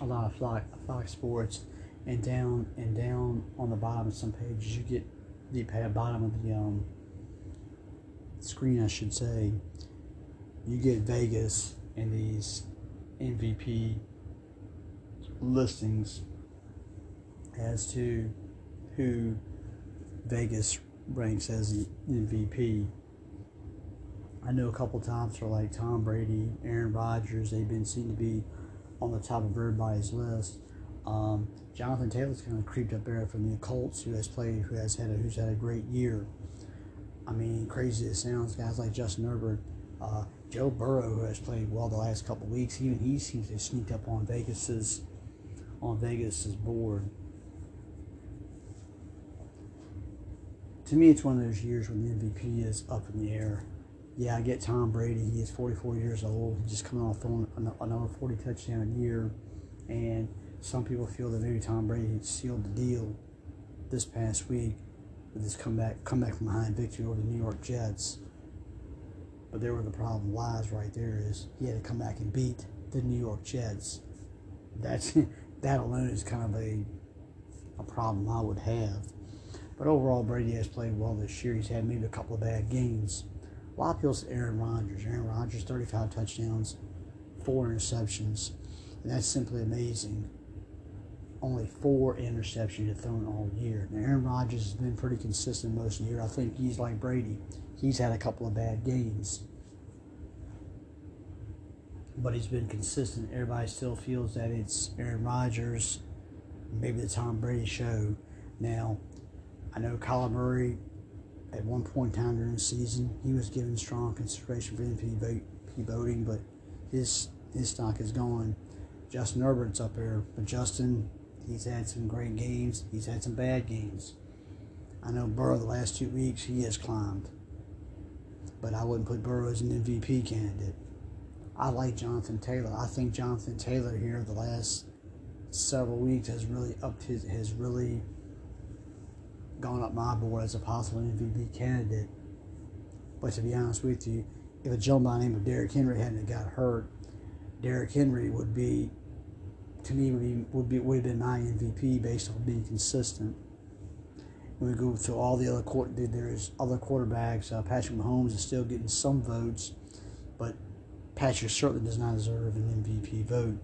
a lot of Fox, Fox Sports, and down and down on the bottom of some pages, you get the bottom of the um, screen, I should say, you get Vegas and these MVP listings as to who Vegas ranks as the MVP. I know a couple times for like Tom Brady, Aaron Rodgers, they've been seen to be on the top of everybody's list. Um, Jonathan Taylor's kind of creeped up there from the Colts, who has played, who has had a, who's had a great year. I mean, crazy as it sounds, guys like Justin Herbert, uh, Joe Burrow, who has played well the last couple weeks, even he seems to sneaked up on Vegas's on Vegas's board. To me, it's one of those years when the MVP is up in the air. Yeah, I get Tom Brady. He is 44 years old. He's just coming off throwing another 40 touchdown a year, and some people feel that maybe Tom Brady sealed the deal this past week with his comeback comeback from behind victory over the New York Jets. But there where the problem lies right there is he had to come back and beat the New York Jets. That's [laughs] that alone is kind of a a problem I would have. But overall, Brady has played well this year. He's had maybe a couple of bad games. A lot of people say Aaron Rodgers. Aaron Rodgers, 35 touchdowns, four interceptions. And that's simply amazing. Only four interceptions have thrown all year. Now, Aaron Rodgers has been pretty consistent most of the year. I think he's like Brady. He's had a couple of bad games. But he's been consistent. Everybody still feels that it's Aaron Rodgers, maybe the Tom Brady show. Now, I know Kyler Murray, at one point in time during the season, he was given strong consideration for MVP voting, but his his stock is gone. Justin Herbert's up there, but Justin, he's had some great games. He's had some bad games. I know Burrow the last two weeks he has climbed, but I wouldn't put Burrow as an MVP candidate. I like Jonathan Taylor. I think Jonathan Taylor here the last several weeks has really upped his has really gone up my board as a possible MVP candidate. But to be honest with you, if a gentleman by the name of Derrick Henry hadn't got hurt, Derrick Henry would be, to me, would be would be would have been my MVP based on being consistent. When we go through all the other court, there's other quarterbacks. Uh, Patrick Mahomes is still getting some votes, but Patrick certainly does not deserve an MVP vote.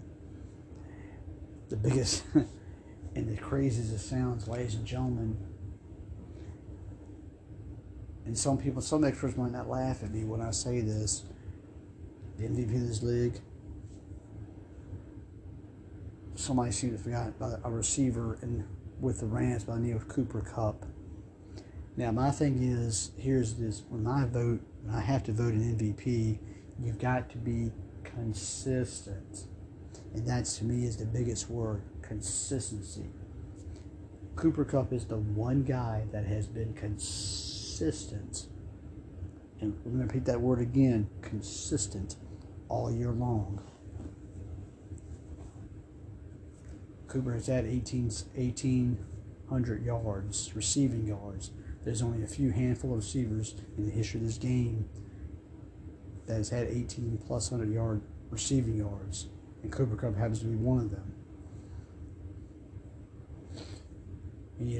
The biggest [laughs] and the craziest it sounds, ladies and gentlemen, and some people, some experts might not laugh at me when I say this. The MVP of this league, somebody seemed to forgot about a receiver in with the Rams by the name of Cooper Kupp. Now my thing is, here's this: when I vote, when I have to vote an MVP, you've got to be consistent, and that's to me is the biggest word: consistency. Cooper Kupp is the one guy that has been consistent And we're going to repeat that word again consistent all year long. Cooper has had 18, 1,800 yards, receiving yards. There's only a few handful of receivers in the history of this game that has had 18 plus 100 yard receiving yards, and Cooper Kupp happens to be one of them.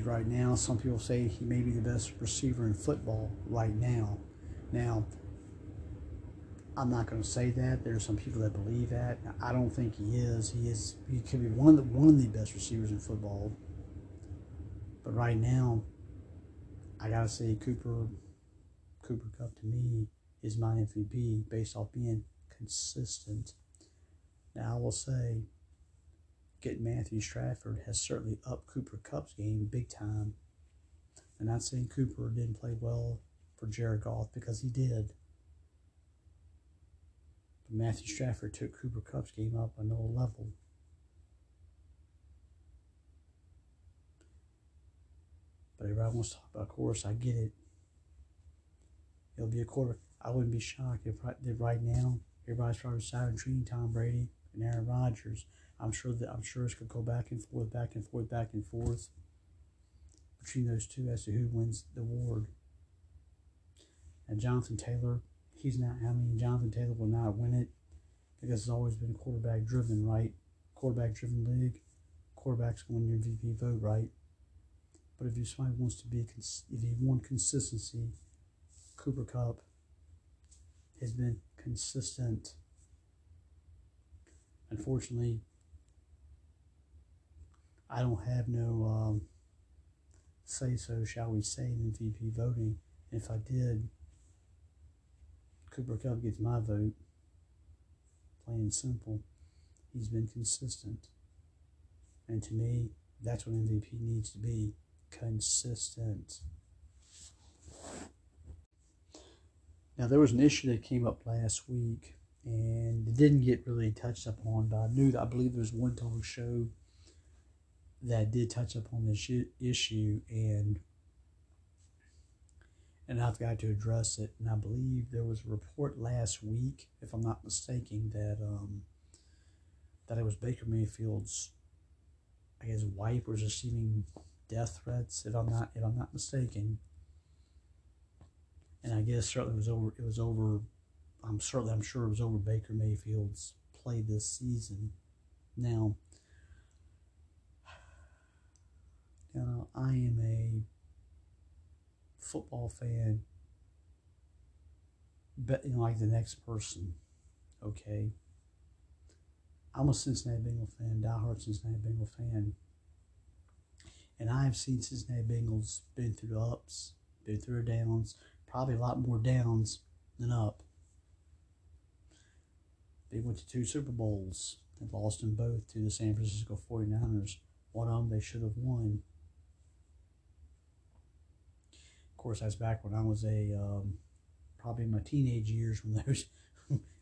Right now, some people say he may be the best receiver in football right now. Now, I'm not going to say that. There are some people that believe that. I don't think he is. He is. He could be one of the one of the best receivers in football. But right now, I gotta say Cooper Cooper Kupp to me is my MVP based off being consistent. Now I will say, getting Matthew Stafford has certainly upped Cooper Kupp's game big time. I'm not saying Cooper didn't play well for Jared Goff because he did. But Matthew Stafford took Cooper Kupp's game up another level. But everybody wants to talk about course. I get it. It'll be a quarter. I wouldn't be shocked if right, if right now everybody's probably silent treating Tom Brady and Aaron Rodgers. I'm sure that I'm sure it's gonna go back and forth, back and forth, back and forth between those two as to who wins the award. And Jonathan Taylor, he's not. I mean, Jonathan Taylor will not win it because it's always been quarterback driven, right? Quarterback driven league. Quarterbacks win your MVP vote, right? But if you somebody wants to be, if you want consistency, Cooper Kupp has been consistent. Unfortunately, I don't have no um, say so, shall we say, in MVP voting. If I did, Cooper Kupp gets my vote. Plain and simple. He's been consistent. And to me, that's what MVP needs to be consistent. Now, there was an issue that came up last week, and it didn't get really touched upon, but I knew that I believe there was one talk show that did touch upon this issue, and and I've got to address it. And I believe there was a report last week, if I'm not mistaken, that um, that it was Baker Mayfield's, I guess, wife was receiving death threats, if I'm not if I'm not mistaken. And I guess certainly it was over. It was over. I'm certainly I'm sure it was over Baker Mayfield's play this season. Now, you know, I am a football fan, know, like the next person. Okay. I'm a Cincinnati Bengal fan, diehard Cincinnati Bengal fan. And I've seen Cincinnati Bengals been through ups, been through downs, probably a lot more downs than up. They went to two Super Bowls and lost them both to the San Francisco 49ers. One of them they should have won. Of course, that's back when I was a um, probably my teenage years when [laughs] those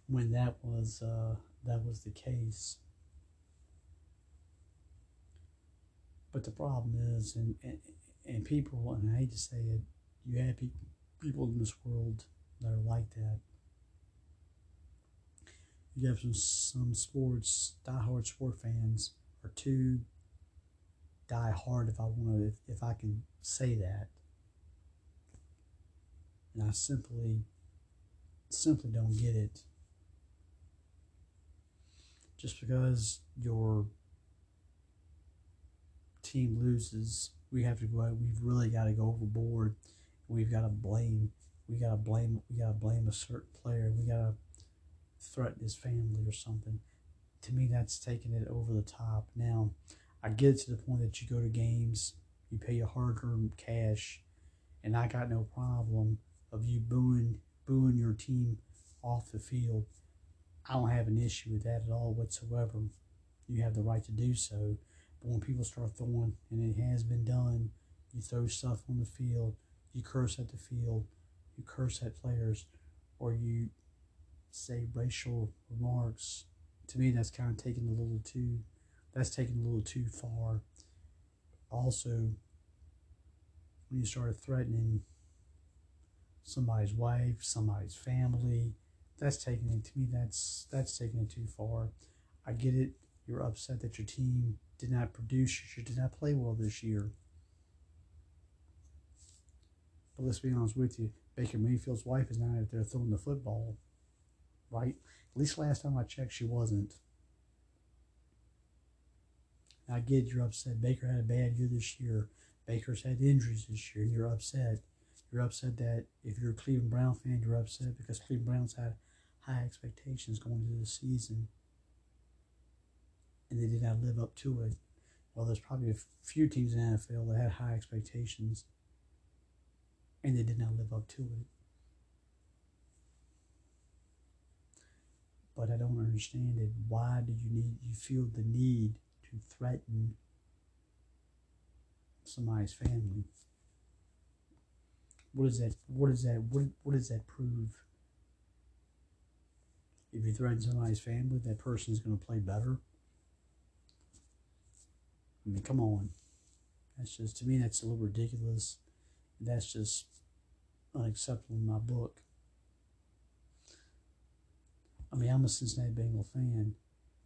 when that was uh, that was the case. But the problem is, and, and, and people, and I hate to say it, you have people, people in this world that are like that. You have some some sports diehard sport fans are too die hard if I want to if, if I can say that. And I simply simply don't get it. Just because your team loses, we have to go out. We've really got to go overboard. We've got to blame. We got to blame. We got to blame a certain player. We got to threaten his family or something. To me, that's taking it over the top. Now, I get to the point that you go to games, you pay your hard-earned cash, and I got no problem of you booing booing your team off the field. I don't have an issue with that at all whatsoever. You have the right to do so. But when people start throwing, and it has been done, you throw stuff on the field, you curse at the field, you curse at players, or you say racial remarks. To me, that's kind of taking a little too. That's taking a little too far. Also, when you start threatening somebody's wife, somebody's family. That's taking it to me. That's that's taking it too far. I get it. You're upset that your team did not produce. You did not play well this year. But let's be honest with you. Baker Mayfield's wife is not out there throwing the football, right? At least last time I checked, she wasn't. I get you're upset. Baker had a bad year this year. Baker's had injuries this year, and you're upset. You're upset that if you're a Cleveland Brown fan, you're upset because Cleveland Browns had high expectations going into the season, and they did not live up to it. Well, there's probably a few teams in the NFL that had high expectations, and they did not live up to it. But I don't understand it. Why do you need? You feel the need to threaten somebody's family. What does that what does that what, what does that prove? If you threaten somebody's family, that person is going to play better. I mean, come on. That's just to me that's a little ridiculous. That's just unacceptable in my book. I mean, I'm a Cincinnati Bengal fan,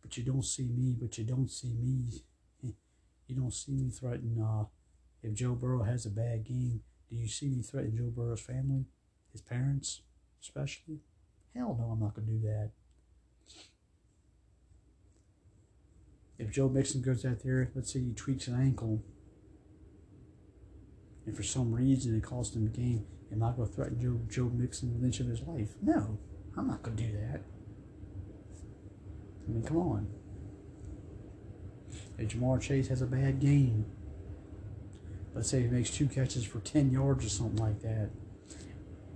but you don't see me, but you don't see me. [laughs] You don't see me threaten uh, if Joe Burrow has a bad game. Do you see me threaten Joe Burrow's family, his parents, especially? Hell no, I'm not going to do that. If Joe Mixon goes out there, let's say he tweaks an ankle, and for some reason it costs him a game, am I going to threaten Joe, Joe Mixon with an inch of his life? No, I'm not going to do that. I mean, come on. If Ja'Marr Chase has a bad game, let's say he makes two catches for 10 yards or something like that,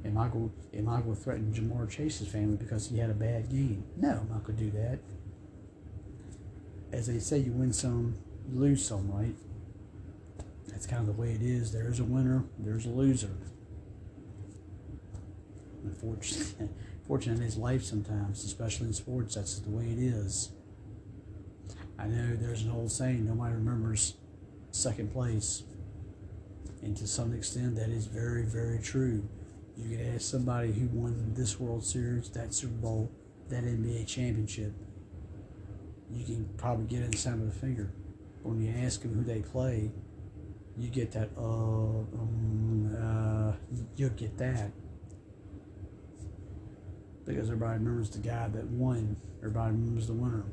am I going, am to threaten Ja'Marr Chase's family because he had a bad game? No, I'm not going to do that. As they say, you win some, you lose some, right? That's kind of the way it is. There's a winner, there's a loser. Unfortunately, [laughs] fortunate in his life sometimes, especially in sports. That's the way it is. I know there's an old saying nobody remembers second place. And to some extent, that is very, very true. You could ask somebody who won this World Series, that Super Bowl, that NBA championship. You can probably get it in the sound of a finger. But when you ask them who they play, you get that, uh, um, uh, you'll get that because everybody remembers the guy that won. Everybody remembers the winner.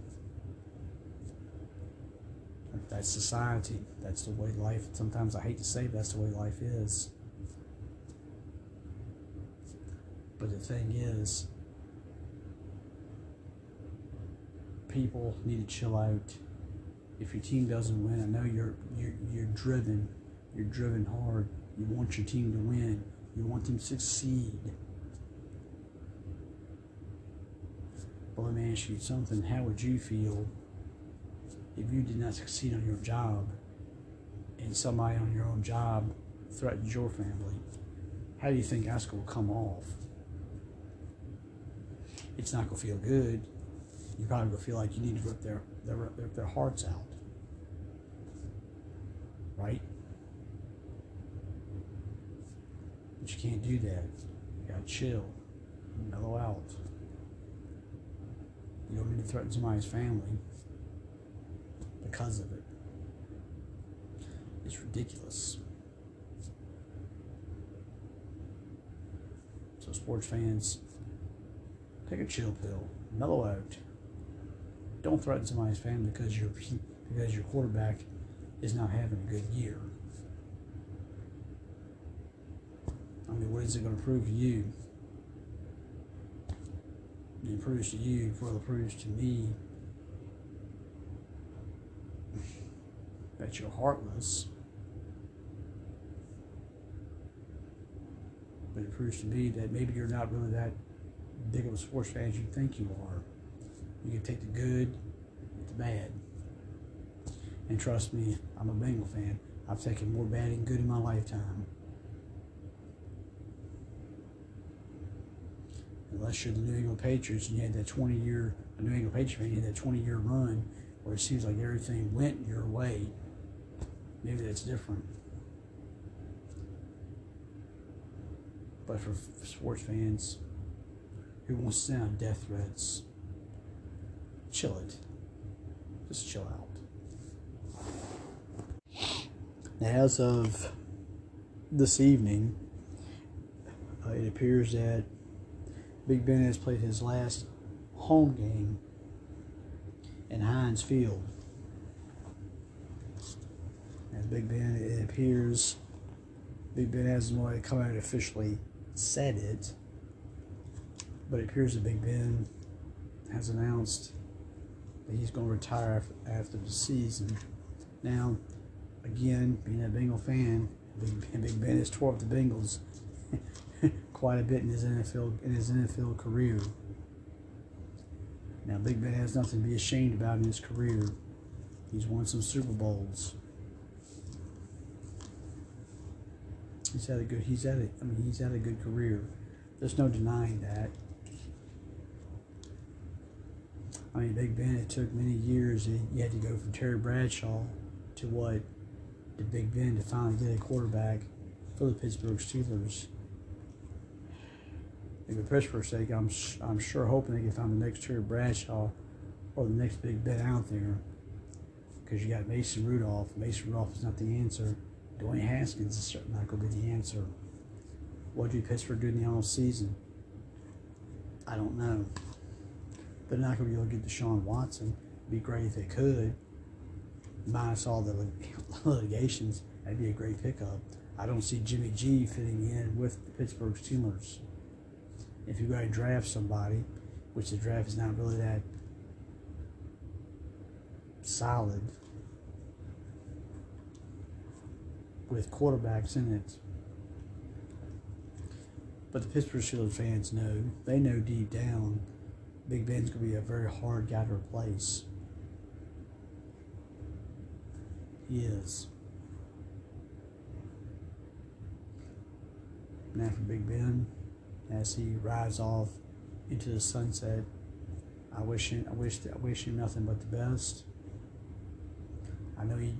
That's society. That's the way life. Sometimes I hate to say, that's the way life is. But the thing is, people need to chill out. If your team doesn't win, I know you're you're you're driven. You're driven hard. You want your team to win. You want them to succeed. But let me ask you something. How would you feel if you did not succeed on your job and somebody on your own job threatens your family? How do you think that's going to come off? It's not going to feel good. You're probably going to feel like you need to rip their, their, rip their hearts out. Right? But you can't do that. You got to chill, mellow out. You don't need to threaten somebody's family because of it. It's ridiculous. So, sports fans, take a chill pill, mellow out. Don't threaten somebody's family because your because your quarterback is not having a good year. I mean, what is it going to prove to you? it proves to you, well, it proves to me that you're heartless. But it proves to me that maybe you're not really that big of a sports fan as you think you are. You can take the good, the bad. And trust me, I'm a Bengal fan. I've taken more bad and good in my lifetime. unless you're the New England Patriots and you had that 20 year, New England Patriots fan, you had that 20 year run where it seems like everything went your way, maybe that's different. But for sports fans who want to send out death threats, chill it. Just chill out. As of this evening, uh, it appears that Big Ben has played his last home game in Heinz Field. As Big Ben, it appears Big Ben hasn't come out and officially said it, but it appears that Big Ben has announced that he's going to retire after the season. Now, again, being a Bengal fan, Big, Big Ben has tore up the Bengals [laughs] quite a bit in his NFL in his NFL career. Now, Big Ben has nothing to be ashamed about in his career. He's won some Super Bowls. He's had a good. He's had a. I mean, he's had a good career. There's no denying that. I mean, Big Ben. It took many years. And you had to go from Terry Bradshaw to what to Big Ben to finally get a quarterback for the Pittsburgh Steelers. And for Pittsburgh's sake, I'm I'm sure hoping they can find the next Terry Bradshaw or the next Big Ben out there. Because you got Mason Rudolph. Mason Rudolph is not the answer. Dwayne Haskins is certainly not going to be the answer. What did Pittsburgh do in the off season? I don't know. They're not going to be able to get Deshaun Watson. It'd be great if they could. Minus all the [laughs] litigations, that'd be a great pickup. I don't see Jimmy G fitting in with the Pittsburgh Steelers. If you got to draft somebody, which the draft is not really that solid, with quarterbacks in it. But the Pittsburgh Steelers fans know, they know deep down, Big Ben's going to be a very hard guy to replace. He is. Now for Big Ben, as he rides off into the sunset, I wish him, I wish, I wish him nothing but the best. I know he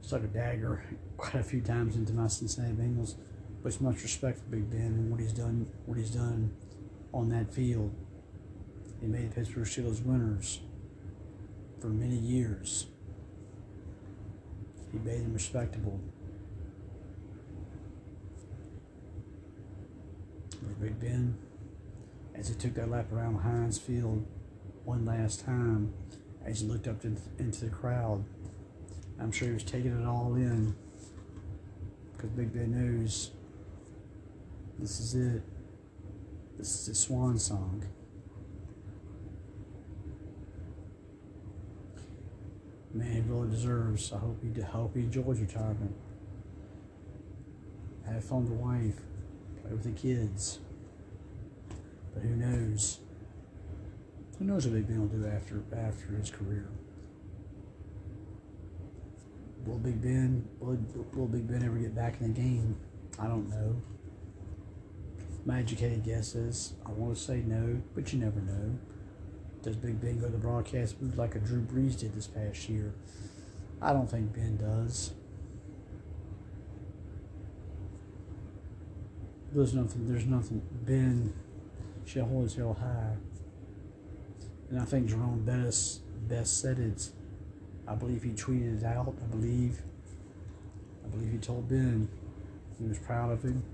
stuck a dagger quite a few times into my Cincinnati Bengals. With much respect for Big Ben and what he's done, what he's done on that field. He made Pittsburgh Steelers winners for many years. He made them respectable. But Big Ben, as he took that lap around Heinz Field one last time, as he looked up into the crowd, I'm sure he was taking it all in because Big Ben knows this is it. This is the swan song. Man, he really deserves. I hope he, I hope he enjoys retirement. Have fun with the wife. Play with the kids. But who knows? Who knows what Big Ben will do after after his career? Will Big Ben will, will Big Ben ever get back in the game? I don't know. My educated guess is I want to say no, but you never know. Does Big Ben go to the broadcast booth like a Drew Brees did this past year? I don't think Ben does. There's nothing. There's nothing. Ben should hold his head high, and I think Jerome Bettis best said it I believe he tweeted it out. I believe, I believe he told Ben he was proud of him.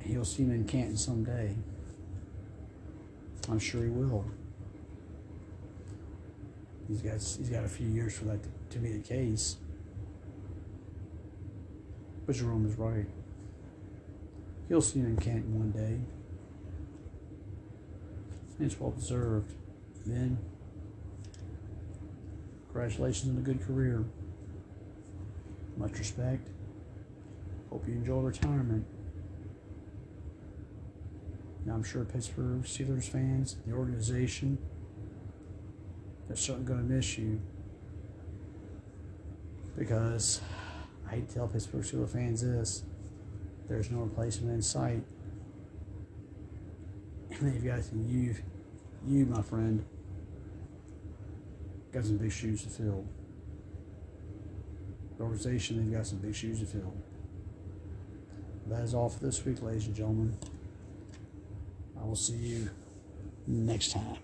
He'll see him in Canton someday. I'm sure he will. He's got he's got a few years for that to, to be the case. But Jerome is right. He'll see him in Canton one day. It's well deserved. Ben. Congratulations on a good career. Much respect. Hope you enjoy retirement. Now, I'm sure Pittsburgh Steelers fans, the organization, they're certainly going to miss you because I hate to tell Pittsburgh Steelers fans this there's no replacement in sight. And then you've got you, you, my friend, got some big shoes to fill. The organization, they've got some big shoes to fill. That is all for this week, ladies and gentlemen. I will see you next time.